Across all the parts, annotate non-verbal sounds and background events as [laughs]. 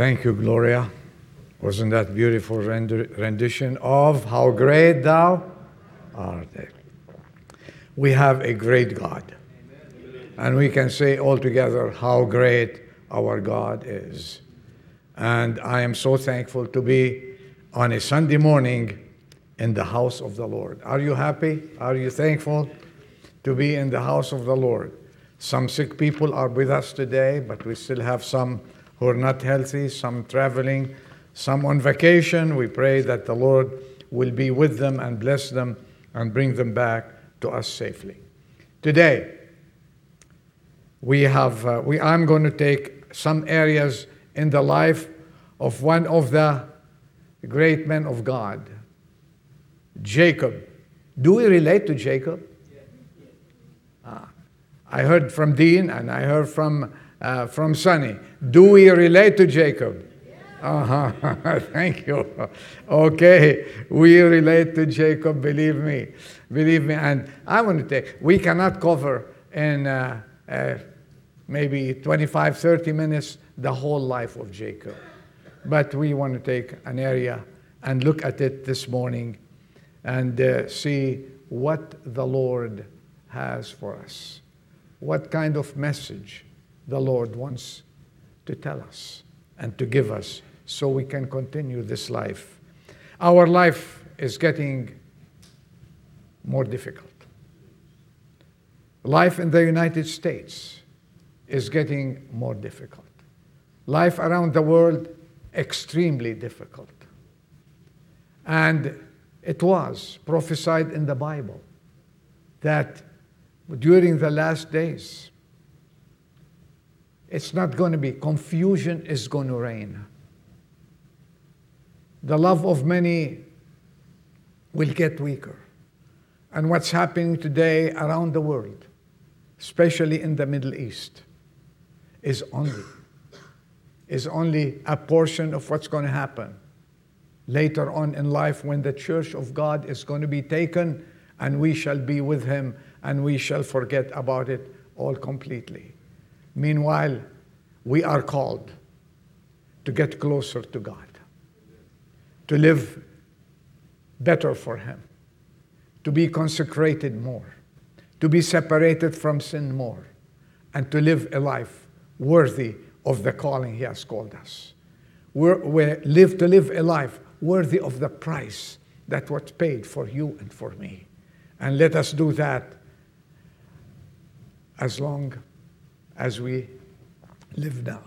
Thank you, Gloria. Wasn't that beautiful rendition of How Great Thou Art? We have a great God. And we can say all together how great our God is. And I am so thankful to be on a Sunday morning in the house of the Lord. Are you happy? Are you thankful to be in the house of the Lord? Some sick people are with us today, but we still have some who are not healthy, some traveling, some on vacation. We pray that the Lord will be with them and bless them and bring them back to us safely. Today, we have, uh, we, I'm going to take some areas in the life of one of the great men of God, Jacob. Do we relate to Jacob? Ah, I heard from Dean and I heard from, uh, from Sonny. Do we relate to Jacob? Uh-huh. [laughs] Thank you. Okay, we relate to Jacob, believe me. Believe me. And I want to take, we cannot cover in uh, uh, maybe 25, 30 minutes the whole life of Jacob. But we want to take an area and look at it this morning and uh, see what the Lord has for us. What kind of message the Lord wants to tell us and to give us so we can continue this life. Our life is getting more difficult. Life in the United States is getting more difficult. Life around the world, extremely difficult. And it was prophesied in the Bible that during the last days, it's not going to be, confusion is going to reign. The love of many will get weaker. And what's happening today around the world, especially in the Middle East, is only is only a portion of what's going to happen later on in life when the church of God is going to be taken and we shall be with him and we shall forget about it all completely. Meanwhile, we are called to get closer to God, to live better for him, to be consecrated more, to be separated from sin more, and to live a life worthy of the calling He has called us. We're, we live to live a life worthy of the price that was paid for you and for me. And let us do that as long as we live now.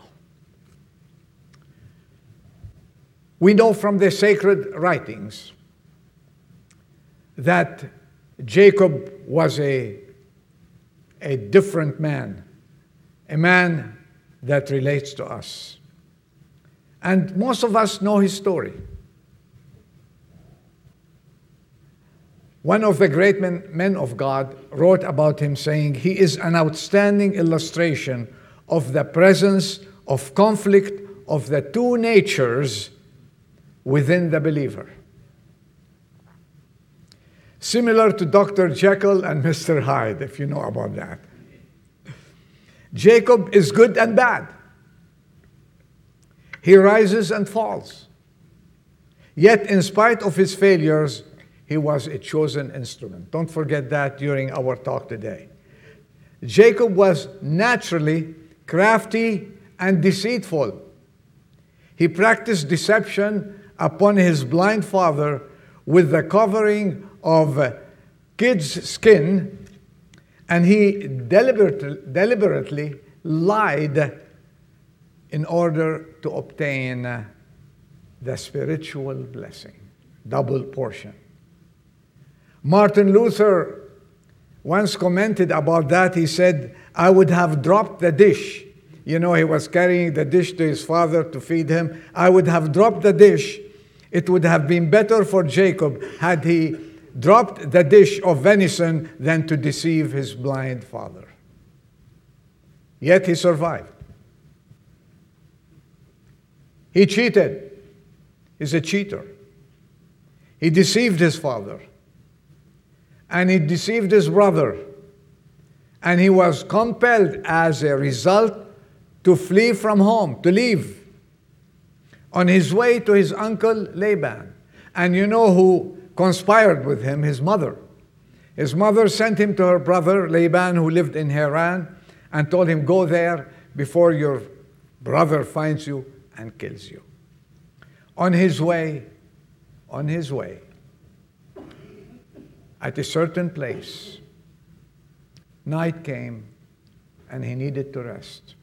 We know from the sacred writings that Jacob was a, a different man, a man that relates to us. And most of us know his story. One of the great men, men, of God wrote about him saying, He is an outstanding illustration of the presence of conflict of the two natures within the believer. Similar to Dr. Jekyll and Mr. Hyde, if you know about that. Jacob is good and bad. He rises and falls. Yet, in spite of his failures, he was a chosen instrument. Don't forget that during our talk today. Jacob was naturally crafty and deceitful. He practiced deception upon his blind father with the covering of kid's skin and he deliberately, deliberately lied in order to obtain the spiritual blessing, double portion. Martin Luther once commented about that. He said, I would have dropped the dish. You know, he was carrying the dish to his father to feed him. I would have dropped the dish. It would have been better for Jacob had he dropped the dish of venison than to deceive his blind father. Yet he survived. He cheated. He's a cheater. He deceived his father. And he deceived his brother. And he was compelled as a result to flee from home, to leave. on his way to his uncle Laban. And you know who conspired with him? His mother. His mother sent him to her brother Laban, who lived in Haran, and told him, Go there before your brother finds you and kills you. On his way, on his way, at a certain place, night came and he needed to rest.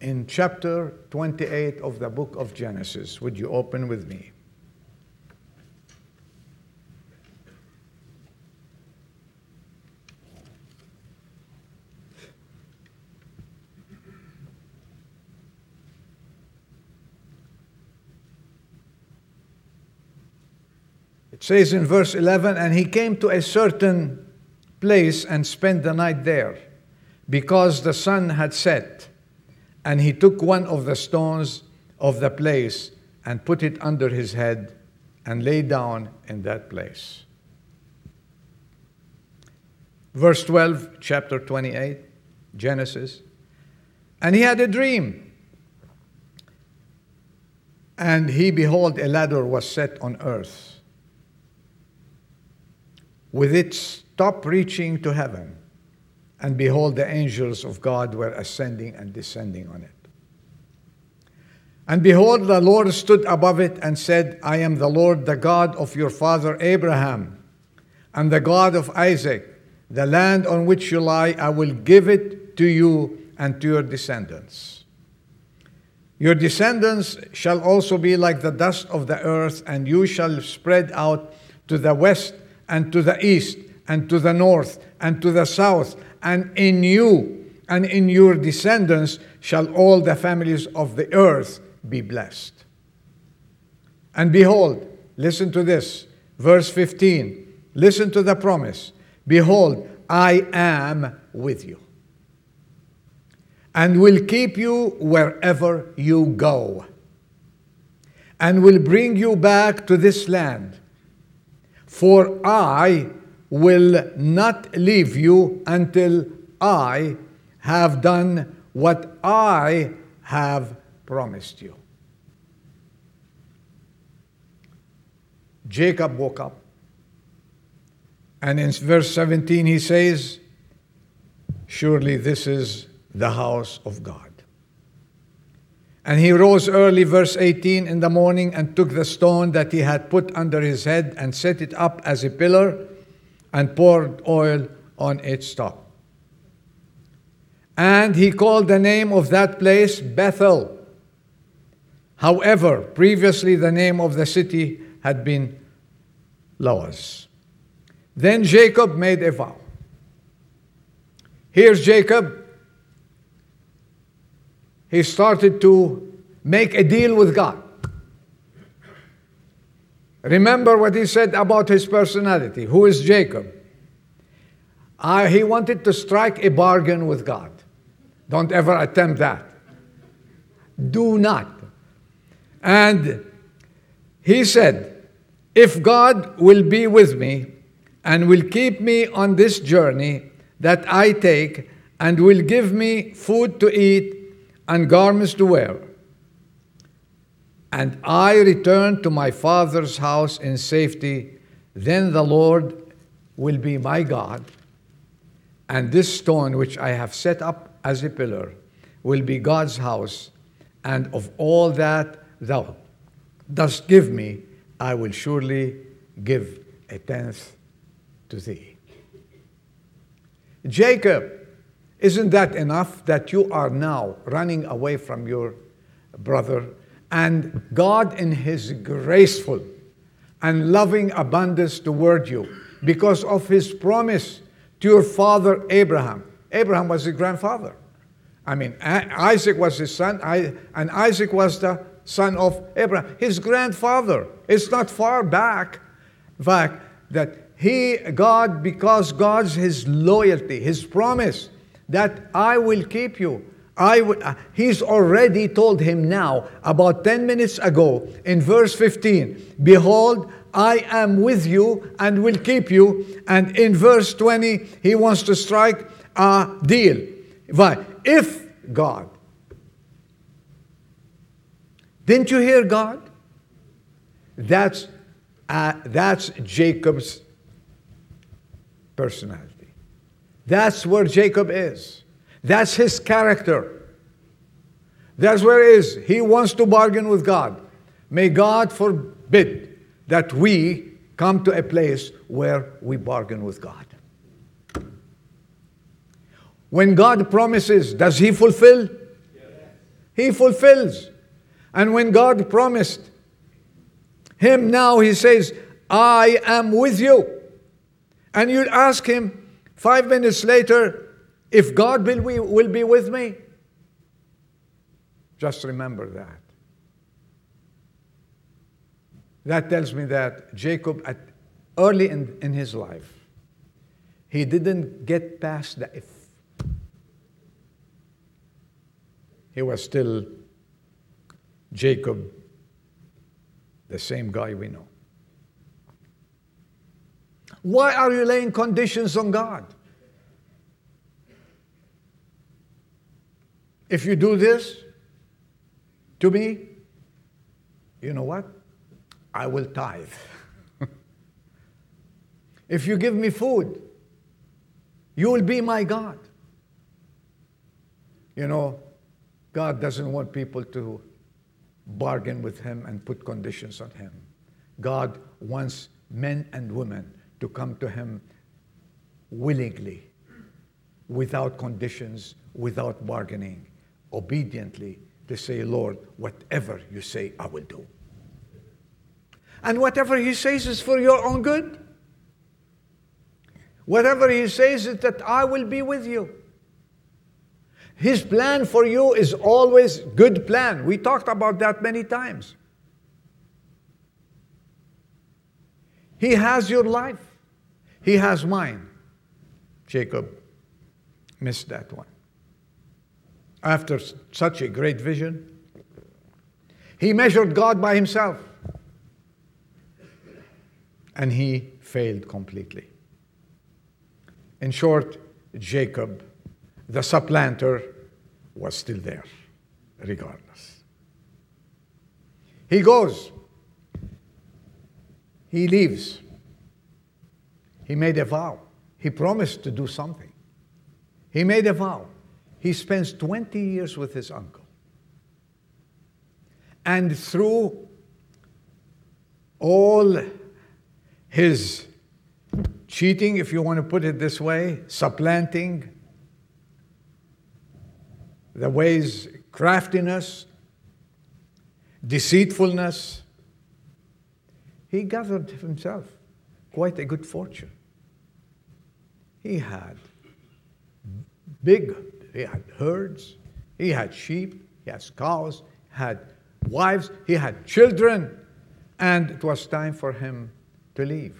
In chapter 28 of the book of Genesis, would you open with me? It says in verse 11, and he came to a certain place and spent the night there, because the sun had set. And he took one of the stones of the place and put it under his head and lay down in that place. Verse 12, chapter 28, Genesis. And he had a dream. And he, behold, a ladder was set on earth with its top reaching to heaven. And behold, the angels of God were ascending and descending on it. And behold, the Lord stood above it and said, I am the Lord, the God of your father Abraham, and the God of Isaac. The land on which you lie, I will give it to you and to your descendants. Your descendants shall also be like the dust of the earth, and you shall spread out to the west and to the east and to the north and to the south, and in you and in your descendants shall all the families of the earth be blessed. And behold, listen to this, verse 15. Listen to the promise. Behold, I am with you and will keep you wherever you go and will bring you back to this land for I will not leave you until I have done what I have promised you. Jacob woke up. And in verse 17, he says, Surely this is the house of God. And he rose early, verse 18, in the morning and took the stone that he had put under his head and set it up as a pillar and poured oil on its top. And he called the name of that place Bethel. However, previously the name of the city had been Luz. Then Jacob made a vow. Here's Jacob he started to make a deal with God. Remember what he said about his personality. Who is Jacob? Uh, he wanted to strike a bargain with God. Don't ever attempt that. Do not. And he said, If God will be with me and will keep me on this journey that I take and will give me food to eat and garments to wear. And I return to my father's house in safety, then the Lord will be my God, and this stone which I have set up as a pillar will be God's house, and of all that thou dost give me, I will surely give a tenth to thee. Jacob isn't that enough that you are now running away from your brother? And God, in His graceful and loving abundance toward you, because of His promise to your father Abraham. Abraham was his grandfather. I mean, Isaac was his son, and Isaac was the son of Abraham. His grandfather. It's not far back, fact, that he, God, because God's his loyalty, his promise that I will keep you. I will, uh, he's already told him now, about 10 minutes ago, in verse 15, Behold, I am with you and will keep you. And in verse 20, he wants to strike a deal. Why? If God Didn't you hear God? That's, uh, that's Jacob's personality. That's where Jacob is. That's his character. That's where he is. He wants to bargain with God. May God forbid that we come to a place where we bargain with God. When God promises, does He fulfill? Yes. He fulfills. And when God promised him now, He says, I am with you. And you ask Him five minutes later, if God will, will be with me. Just remember that. That tells me that Jacob, at, early in, in his life, he didn't get past the if. He was still Jacob, the same guy we know. Why are you laying conditions on God? If you do this to me, you know what? I will tithe. [laughs] if you give me food, you will be my God. You know, God doesn't want people to bargain with Him and put conditions on Him. God wants men and women to come to Him willingly, without conditions, without bargaining, obediently to say, Lord, whatever you say, I will do. And whatever He says is for your own good. Whatever He says is that I will be with you. His plan for you is always good plan. We talked about that many times. He has your life. He has mine. Jacob missed that one. After such a great vision, he measured God by himself. And he failed completely. In short, Jacob the supplanter was still there, regardless. He goes, he leaves. He made a vow. He promised to do something. He made a vow. He spends 20 years with his uncle. And through all his cheating, if you want to put it this way, supplanting, the ways craftiness, deceitfulness. He gathered himself quite a good fortune. He had big, he had herds, he had sheep, he had cows, had wives, he had children, and it was time for him to leave.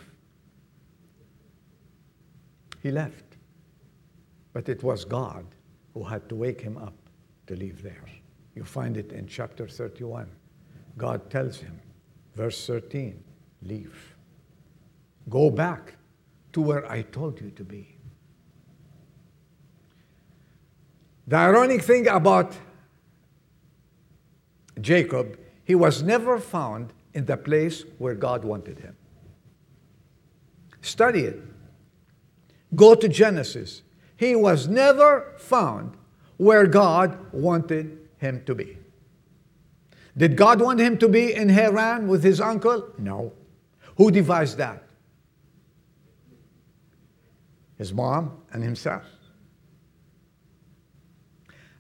He left. But it was God who had to wake him up to leave there. You find it in chapter 31. God tells him, verse 13, leave. Go back to where I told you to be. The ironic thing about Jacob, he was never found in the place where God wanted him. Study it. Go to Genesis. He was never found where God wanted him to be. Did God want him to be in Haran with his uncle? No. Who devised that? His mom and himself.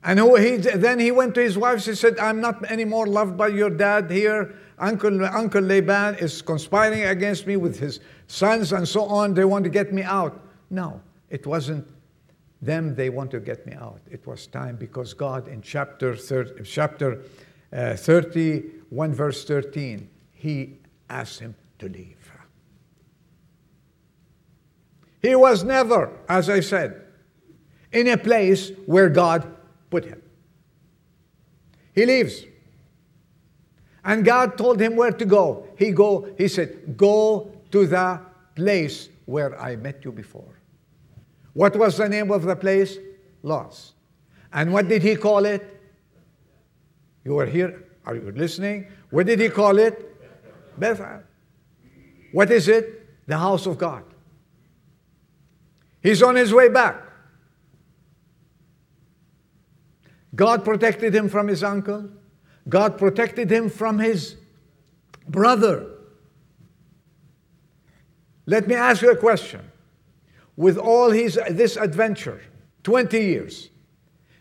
And who he, then he went to his wife. He said, I'm not anymore loved by your dad here. Uncle, Uncle Laban is conspiring against me with his sons and so on. They want to get me out. No, it wasn't them they want to get me out. It was time because God in chapter 30, chapter uh, 31 verse 13, he asked him to leave. He was never, as I said, in a place where God put him. He leaves. And God told him where to go. He go, he said, "Go to the place where I met you before." What was the name of the place? Luz. And what did he call it? You were here Are you listening? What did he call it? Bethel. What is it? The house of God. He's on his way back. God protected him from his uncle. God protected him from his brother. Let me ask you a question. With all his this adventure, 20 years,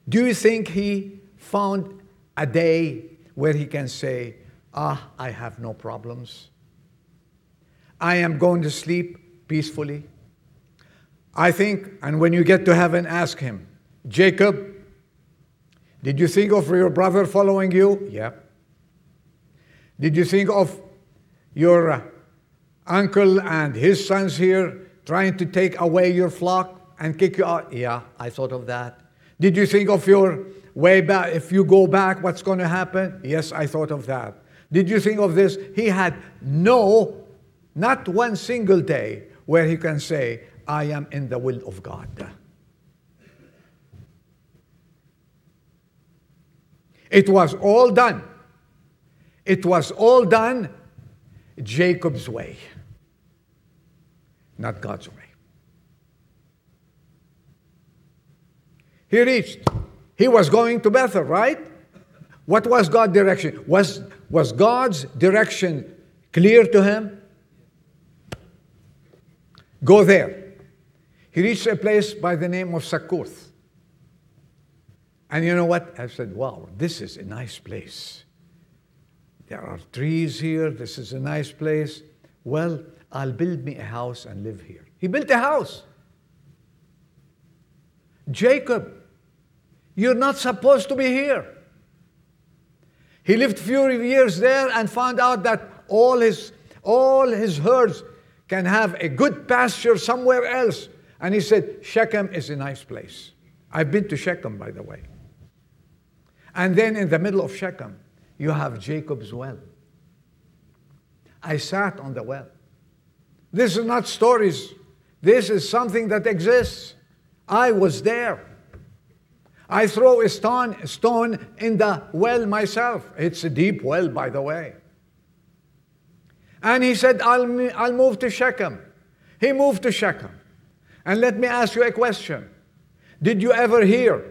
do you think he found a day where he can say, Ah, I have no problems? I am going to sleep peacefully. I think, and when you get to heaven, ask him, Jacob, did you think of your brother following you? Yeah. Did you think of your uh, uncle and his sons here trying to take away your flock and kick you out? Yeah, I thought of that. Did you think of your way back? If you go back, what's going to happen? Yes, I thought of that. Did you think of this? He had no, not one single day where he can say, I am in the will of God. It was all done. It was all done Jacob's way, not God's way. He reached. He was going to Bethel, right? What was God's direction? Was, was God's direction clear to him? Go there. He reached a place by the name of Succoth. And you know what? I said, wow, this is a nice place. There are trees here. This is a nice place. Well, I'll build me a house and live here. He built a house. Jacob, you're not supposed to be here. He lived few years there and found out that all his all his herds can have a good pasture somewhere else. And he said, Shechem is a nice place. I've been to Shechem, by the way. And then in the middle of Shechem, you have Jacob's well. I sat on the well. This is not stories. This is something that exists. I was there. I throw a stone, stone in the well myself. It's a deep well, by the way. And he said, I'll, I'll move to Shechem. He moved to Shechem. And let me ask you a question. Did you ever hear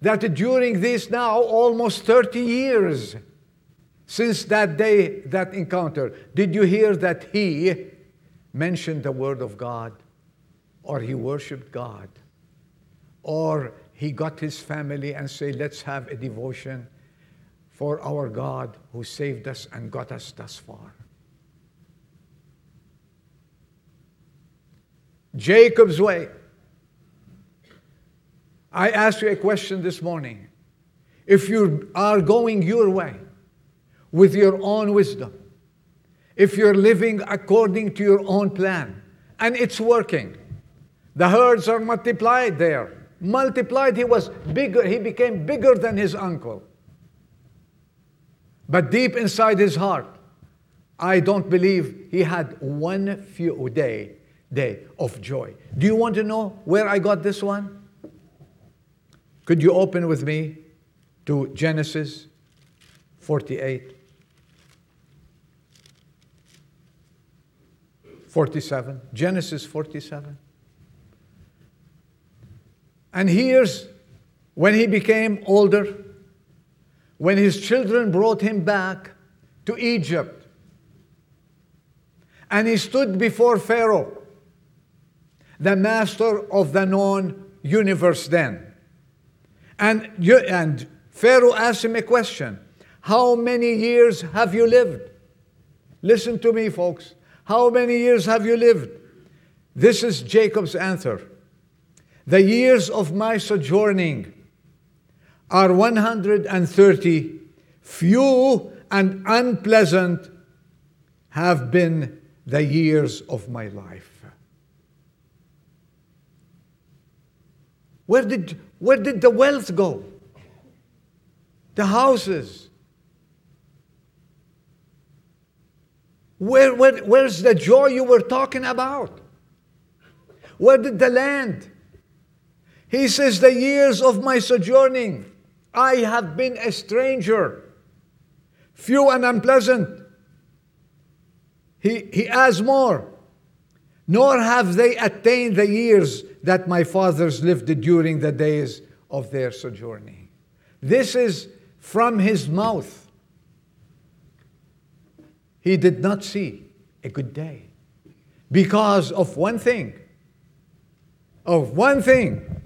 that during this now almost 30 years since that day, that encounter, did you hear that he mentioned the word of God or he worshiped God or he got his family and say, let's have a devotion for our God who saved us and got us thus far. Jacob's way. I asked you a question this morning. If you are going your way with your own wisdom, if you're living according to your own plan, and it's working, the herds are multiplied there. Multiplied, he was bigger, he became bigger than his uncle. But deep inside his heart, I don't believe he had one few day, day of joy. Do you want to know where I got this one? Could you open with me to Genesis 48? 47. Genesis 47. And here's when he became older, when his children brought him back to Egypt. And he stood before Pharaoh, the master of the known universe then. And, you, and Pharaoh asked him a question How many years have you lived? Listen to me, folks. How many years have you lived? This is Jacob's answer. The years of my sojourning are 130. Few and unpleasant have been the years of my life. Where did, where did the wealth go? The houses. Where, where, where's the joy you were talking about? Where did the land? He says, The years of my sojourning, I have been a stranger. few and unpleasant. He, he adds more. Nor have they attained the years that my fathers lived during the days of their sojourning. This is from his mouth. He did not see a good day because of one thing. Of one thing.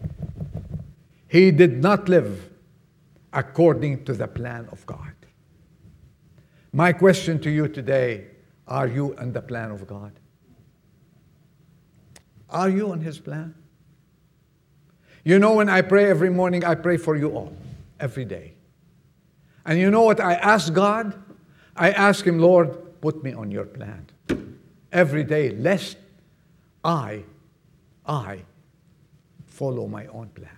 He did not live according to the plan of God. My question to you today are you in the plan of God? Are you on His plan? You know, when I pray every morning, I pray for you all, every day. And you know what I ask God? I ask Him, Lord, put me on your plan every day, lest I, I follow my own plan.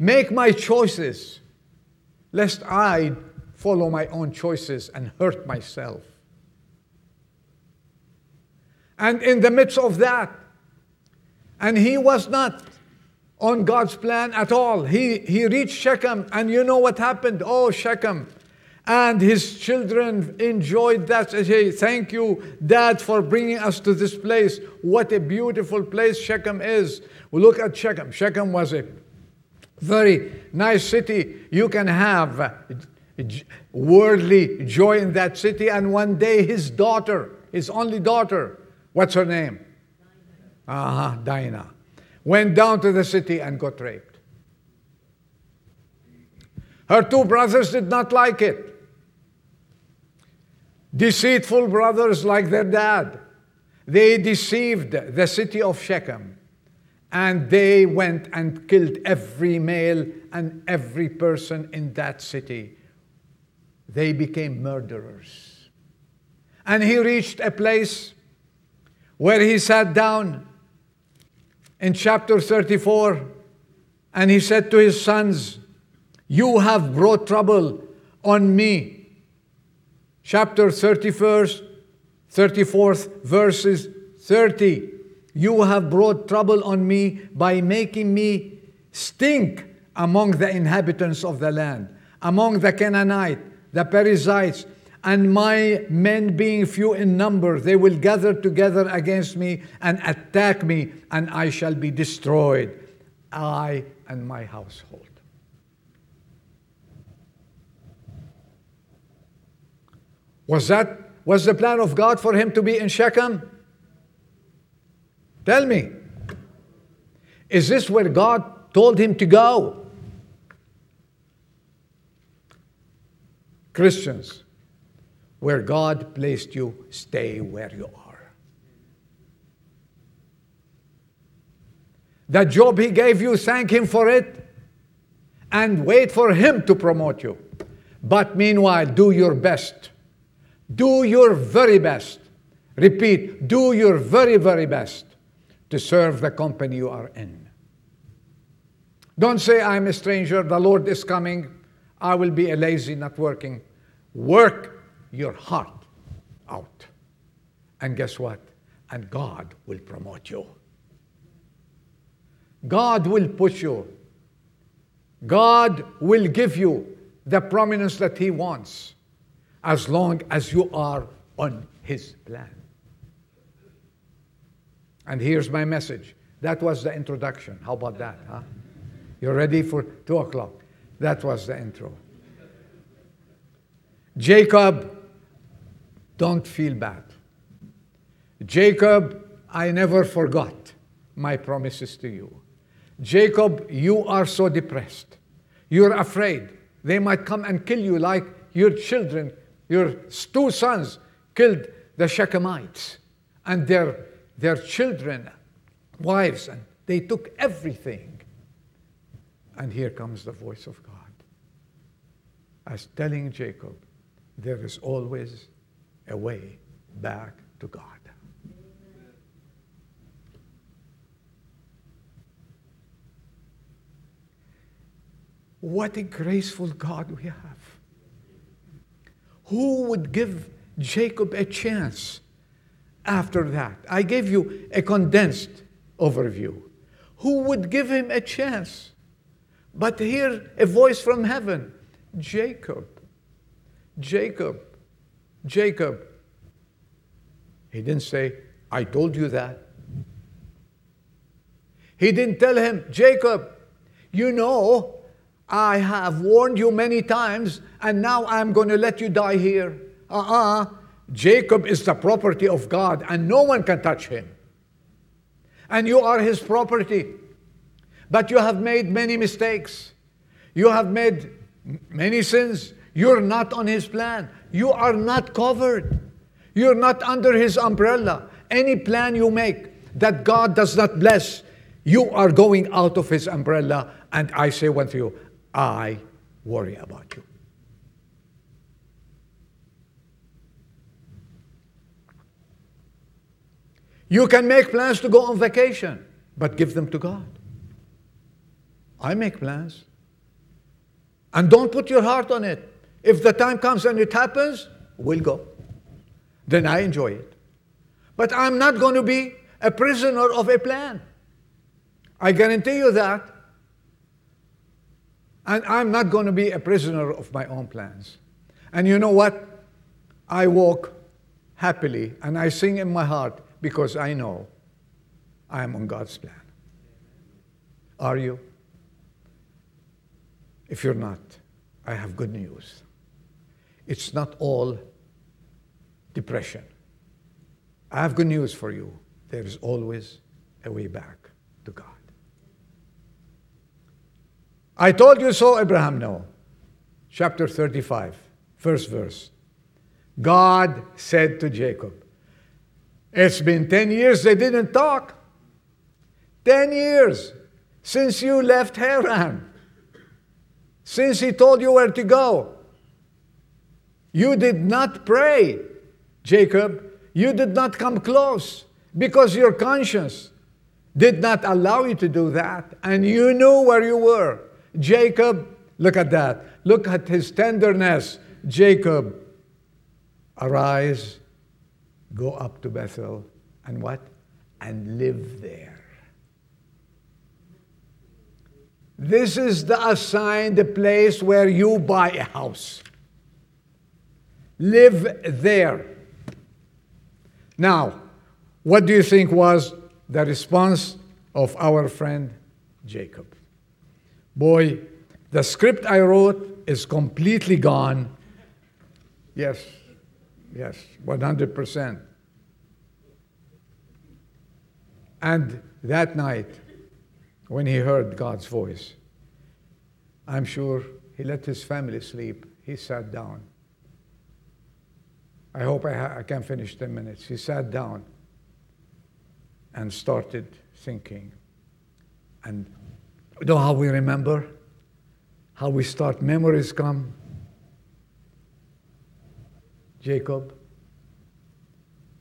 Make my choices, lest I follow my own choices and hurt myself. And in the midst of that, and he was not on God's plan at all. He, he reached Shechem, and you know what happened? Oh, Shechem. And his children enjoyed that. Say, Thank you, Dad, for bringing us to this place. What a beautiful place Shechem is. Look at Shechem. Shechem was a very nice city. You can have worldly joy in that city. And one day, his daughter, his only daughter, what's her name? Uh-huh, Dinah. Went down to the city and got raped. Her two brothers did not like it. Deceitful brothers like their dad. They deceived the city of Shechem and they went and killed every male and every person in that city. They became murderers. And he reached a place where he sat down in chapter 34, and he said to his sons, You have brought trouble on me. Chapter 31st, 34th, verses 30. You have brought trouble on me by making me stink among the inhabitants of the land, among the Canaanite, the Perizzites, and my men being few in number, they will gather together against me and attack me, and I shall be destroyed, I and my household. Was that was the plan of God for him to be in Shechem? Tell me. Is this where God told him to go? Christians, where God placed you, stay where you are. The job He gave you, thank Him for it and wait for Him to promote you. But meanwhile, do your best. Do your very best. Repeat, do your very, very best to serve the company you are in. Don't say, I'm a stranger, the Lord is coming, I will be a lazy, not working. Work your heart out. And guess what? And God will promote you. God will push you. God will give you the prominence that He wants as long as you are on His plan. And here's my message. That was the introduction. How about that? Huh? You're ready for two o'clock? That was the intro. Jacob don't feel bad. Jacob, I never forgot my promises to you. Jacob, you are so depressed. You're afraid. They might come and kill you like your children, your two sons killed the Shechemites and their, their children, wives, and they took everything. And here comes the voice of God as telling Jacob, there is always a way back to God. What a graceful God we have. Who would give Jacob a chance after that? I gave you a condensed overview. Who would give him a chance? but hear a voice from heaven Jacob, Jacob, Jacob. He didn't say, I told you that. He didn't tell him, Jacob, you know, I have warned you many times, and now I'm going to let you die here. Uh uh-uh. uh Jacob is the property of God, and no one can touch him. And you are his property. But you have made many mistakes. You have made many sins. You're not on his plan. You are not covered. You're not under his umbrella. Any plan you make that God does not bless, you are going out of his umbrella. And I say one to you, I worry about you. You can make plans to go on vacation, but give them to God. I make plans. And don't put your heart on it. If the time comes and it happens, we'll go. Then I enjoy it. But I'm not going to be a prisoner of a plan. I guarantee you that. And I'm not going to be a prisoner of my own plans. And you know what? I walk happily and I sing in my heart because I know I am on God's plan. Are you? If you're not, I have good news. It's not all depression. I have good news for you. There is always a way back to God. I told you so, Abraham, no. Chapter 35, first verse. God said to Jacob, It's been 10 years they didn't talk. 10 years since you left Haran since he told you where to go. You did not pray, Jacob. You did not come close because your conscience did not allow you to do that. And you knew where you were. Jacob, look at that. Look at his tenderness. Jacob, arise, go up to Bethel, and what? And live there. This is the assigned place where you buy a house. Live there. Now, what do you think was the response of our friend Jacob? Boy, the script I wrote is completely gone. Yes, yes, 100%. And that night, when he heard God's voice. I'm sure he let his family sleep. He sat down. I hope I, ha- I can finish 10 minutes. He sat down and started thinking. And you know how we remember? How we start, memories come. Jacob,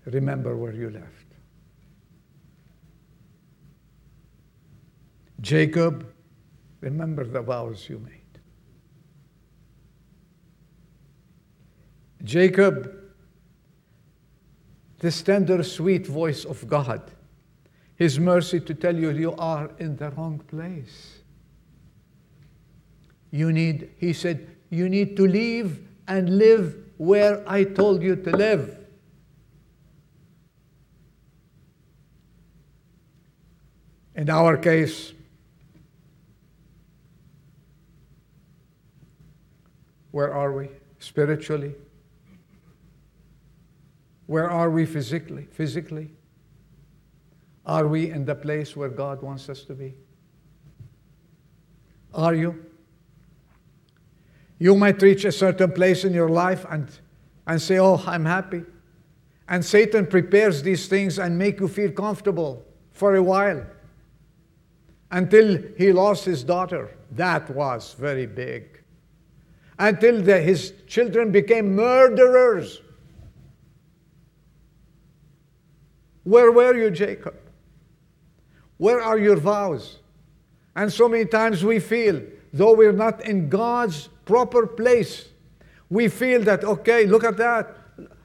remember where you left. Jacob, remember the vows you made. Jacob, this tender, sweet voice of God, His mercy to tell you you are in the wrong place. You need, He said, you need to leave and live where I told you to live. In our case, Where are we spiritually? Where are we physically? Physically? Are we in the place where God wants us to be? Are you? You might reach a certain place in your life and, and say, Oh, I'm happy. And Satan prepares these things and make you feel comfortable for a while until he lost his daughter. That was very big until the, his children became murderers. Where were you, Jacob? Where are your vows? And so many times we feel, though we're not in God's proper place, we feel that, okay, look at that.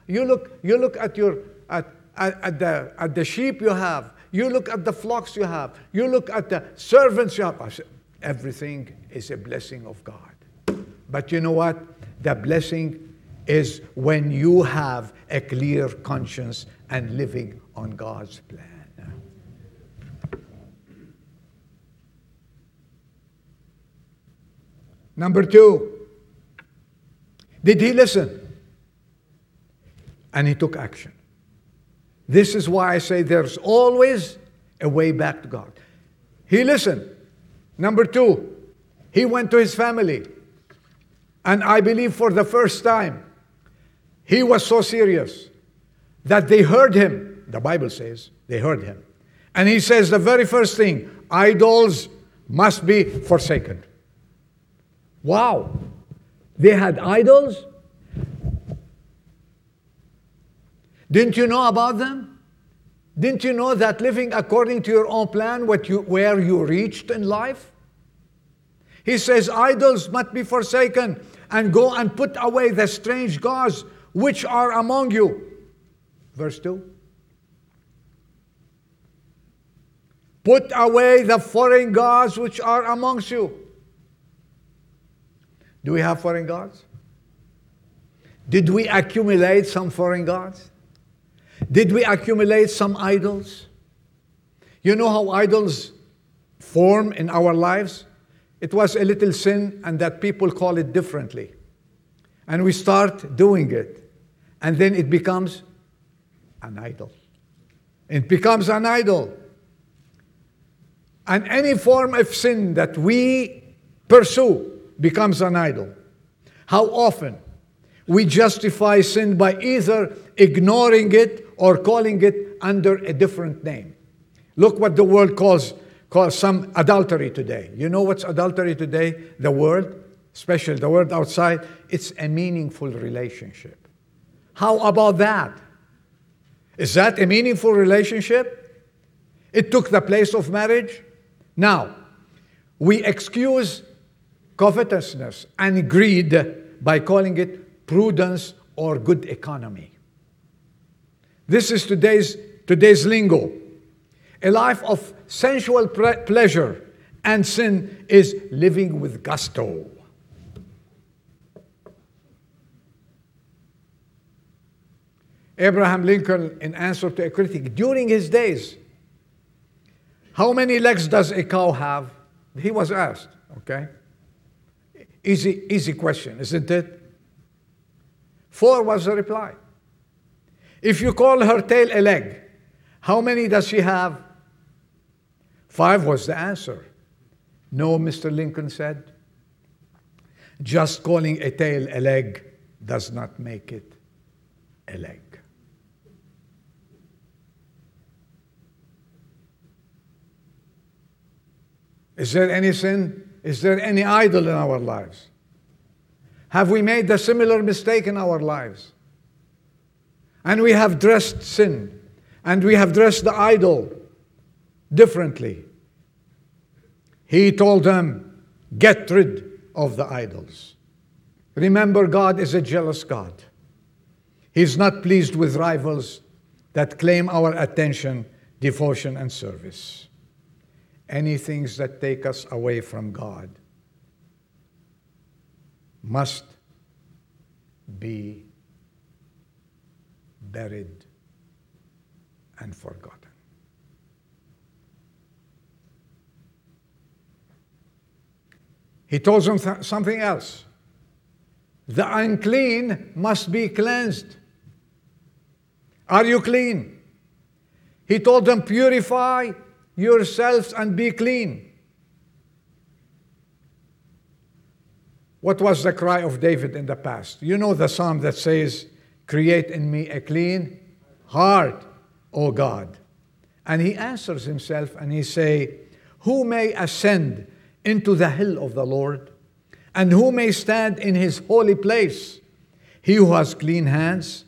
You look, you look at, your, at, at, at, the, at the sheep you have. You look at the flocks you have. You look at the servants you have. everything is a blessing of God. But you know what? The blessing is when you have a clear conscience and living on God's plan. Number two, did he listen? And he took action. This is why I say there's always a way back to God. He listened. Number two, he went to his family. And I believe for the first time, he was so serious that they heard him. The Bible says they heard him. And he says the very first thing idols must be forsaken. Wow. They had idols? Didn't you know about them? Didn't you know that living according to your own plan, what you, where you reached in life? He says, Idols must be forsaken, and go and put away the strange gods which are among you. Verse 2. Put away the foreign gods which are amongst you. Do we have foreign gods? Did we accumulate some foreign gods? Did we accumulate some idols? You know how idols form in our lives? It was a little sin, and that people call it differently. And we start doing it, and then it becomes an idol. It becomes an idol. And any form of sin that we pursue becomes an idol. How often we justify sin by either ignoring it or calling it under a different name. Look what the world calls, calls some adultery today. You know what's adultery today? The world, especially the world outside, it's a meaningful relationship. How about that? Is that a meaningful relationship? It took the place of marriage. Now, we excuse covetousness and greed by calling it prudence or good economy. This is today's, today's lingo. A life of sensual pleasure and sin is living with gusto. Abraham Lincoln, in answer to a critic, during his days, how many legs does a cow have? He was asked, okay? Easy, easy question, isn't it? Four was the reply. If you call her tail a leg, how many does she have? Five was the answer. No, Mr. Lincoln said. Just calling a tail a leg does not make it a leg. Is there any sin is there any idol in our lives? Have we made a similar mistake in our lives? And we have dressed sin, and we have dressed the idol differently. He told them, Get rid of the idols. Remember, God is a jealous God. He's not pleased with rivals that claim our attention, devotion, and service any things that take us away from God must be buried and forgotten. He told them th- something else. The unclean must be cleansed. Are you clean? He told them, purify yourselves and be clean. What was the cry of David in the past? You know the psalm that says, Create in me a clean heart, O God. And he answers himself and he say, Who may ascend into the hill of the Lord? And who may stand in his holy place? He who has clean hands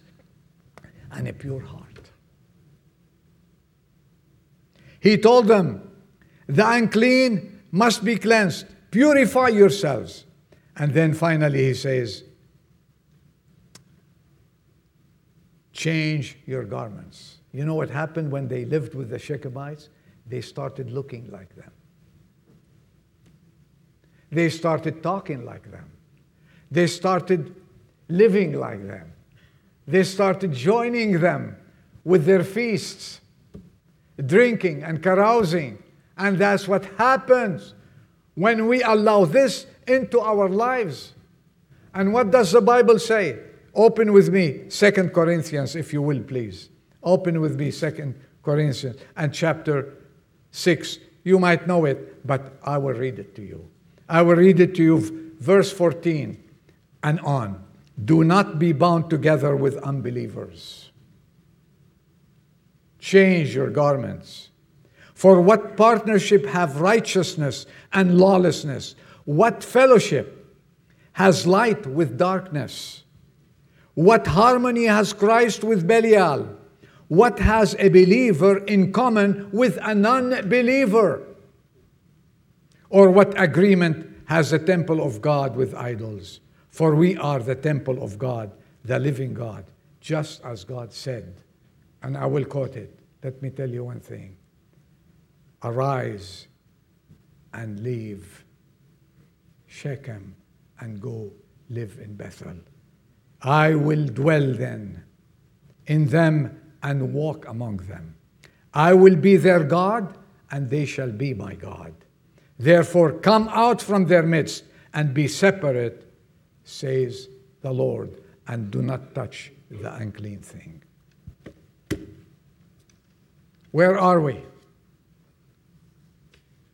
and a pure heart. He told them, The unclean must be cleansed. Purify yourselves. And then finally he says, Change your garments. You know what happened when they lived with the Shechemites? They started looking like them. They started talking like them. They started living like them. They started joining them with their feasts, drinking and carousing. And that's what happens when we allow this into our lives. And what does the Bible say? Open with me, Second Corinthians, if you will, please. Open with me, Second Corinthians, and chapter 6. You might know it, but I will read it to you. I will read it to you, verse 14 and on. Do not be bound together with unbelievers. Change your garments. For what partnership have righteousness and lawlessness? What fellowship has light with darkness? What harmony has Christ with Belial? What has a believer in common with a non believer? Or what agreement has the temple of God with idols? For we are the temple of God, the living God, just as God said. And I will quote it. Let me tell you one thing Arise and leave Shechem and go live in Bethel. I will dwell then in them and walk among them. I will be their God, and they shall be my God. Therefore, come out from their midst and be separate says the Lord, and do not touch the unclean thing. Where are we?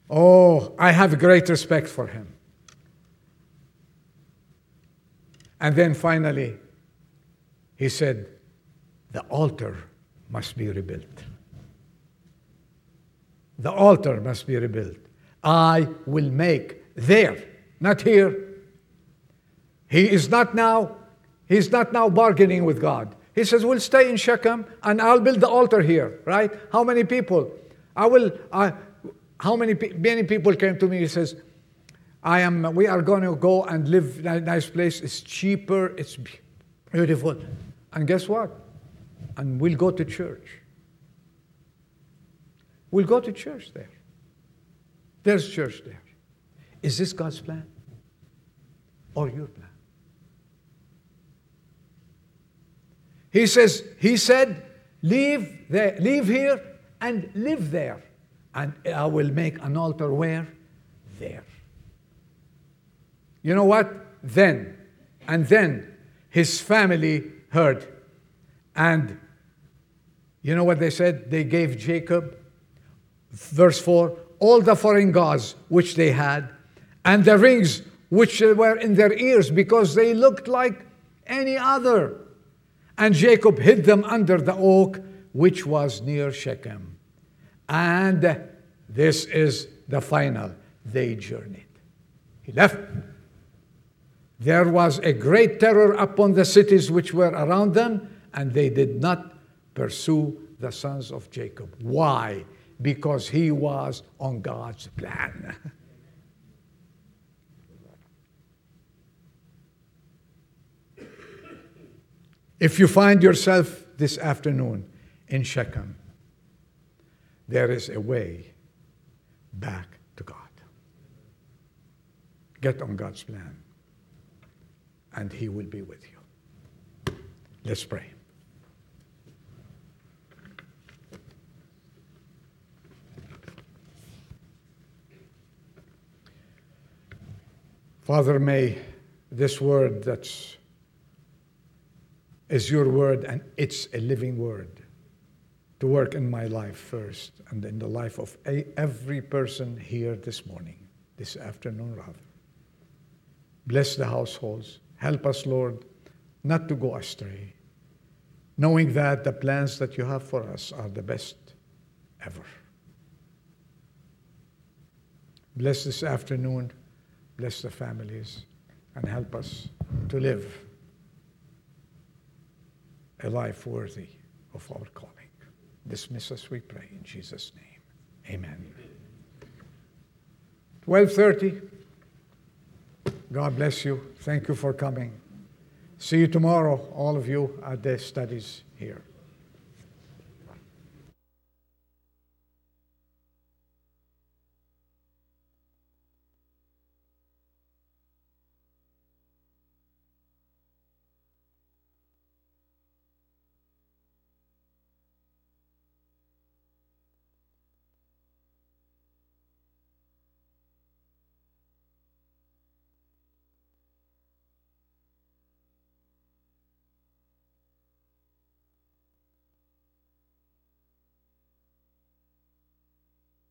Oh, I have great respect for him. And then finally, he said, The altar must be rebuilt. The altar must be rebuilt. I will make there, not here, he is not now, he's not now bargaining with God. He says, We'll stay in Shechem and I'll build the altar here, right? How many people? I will, uh, how many, many people came to me, he says, I am, we are going to go and live in a nice place. It's cheaper, it's beautiful. And guess what? And we'll go to church. We'll go to church there. There's church there. Is this God's plan or your plan? He says, He said, Leave there, leave here and live there. And I will make an altar where? There. You know what? Then, and then his family heard. And you know what they said? They gave Jacob, verse 4, all the foreign gods which they had, and the rings which were in their ears because they looked like any other. And Jacob hid them under the oak which was near Shechem. And this is the final. They journeyed. He left. There was a great terror upon the cities which were around them, and they did not pursue the sons of Jacob. Why? Because he was on God's plan. [laughs] If you find yourself this afternoon in Shechem, there is a way back to God. Get on God's plan, and He will be with you. Let's pray. Father, may this word that's is your word, and it's a living word to work in my life first and in the life of every person here this morning, this afternoon, rather. Bless the households. Help us, Lord, not to go astray, knowing that the plans that you have for us are the best ever. Bless this afternoon, bless the families, and help us to live a life worthy of our calling. Dismiss us, we pray, in Jesus' name. Amen. 12:30. God bless you. Thank you for coming. See you tomorrow, all of you, at the studies here.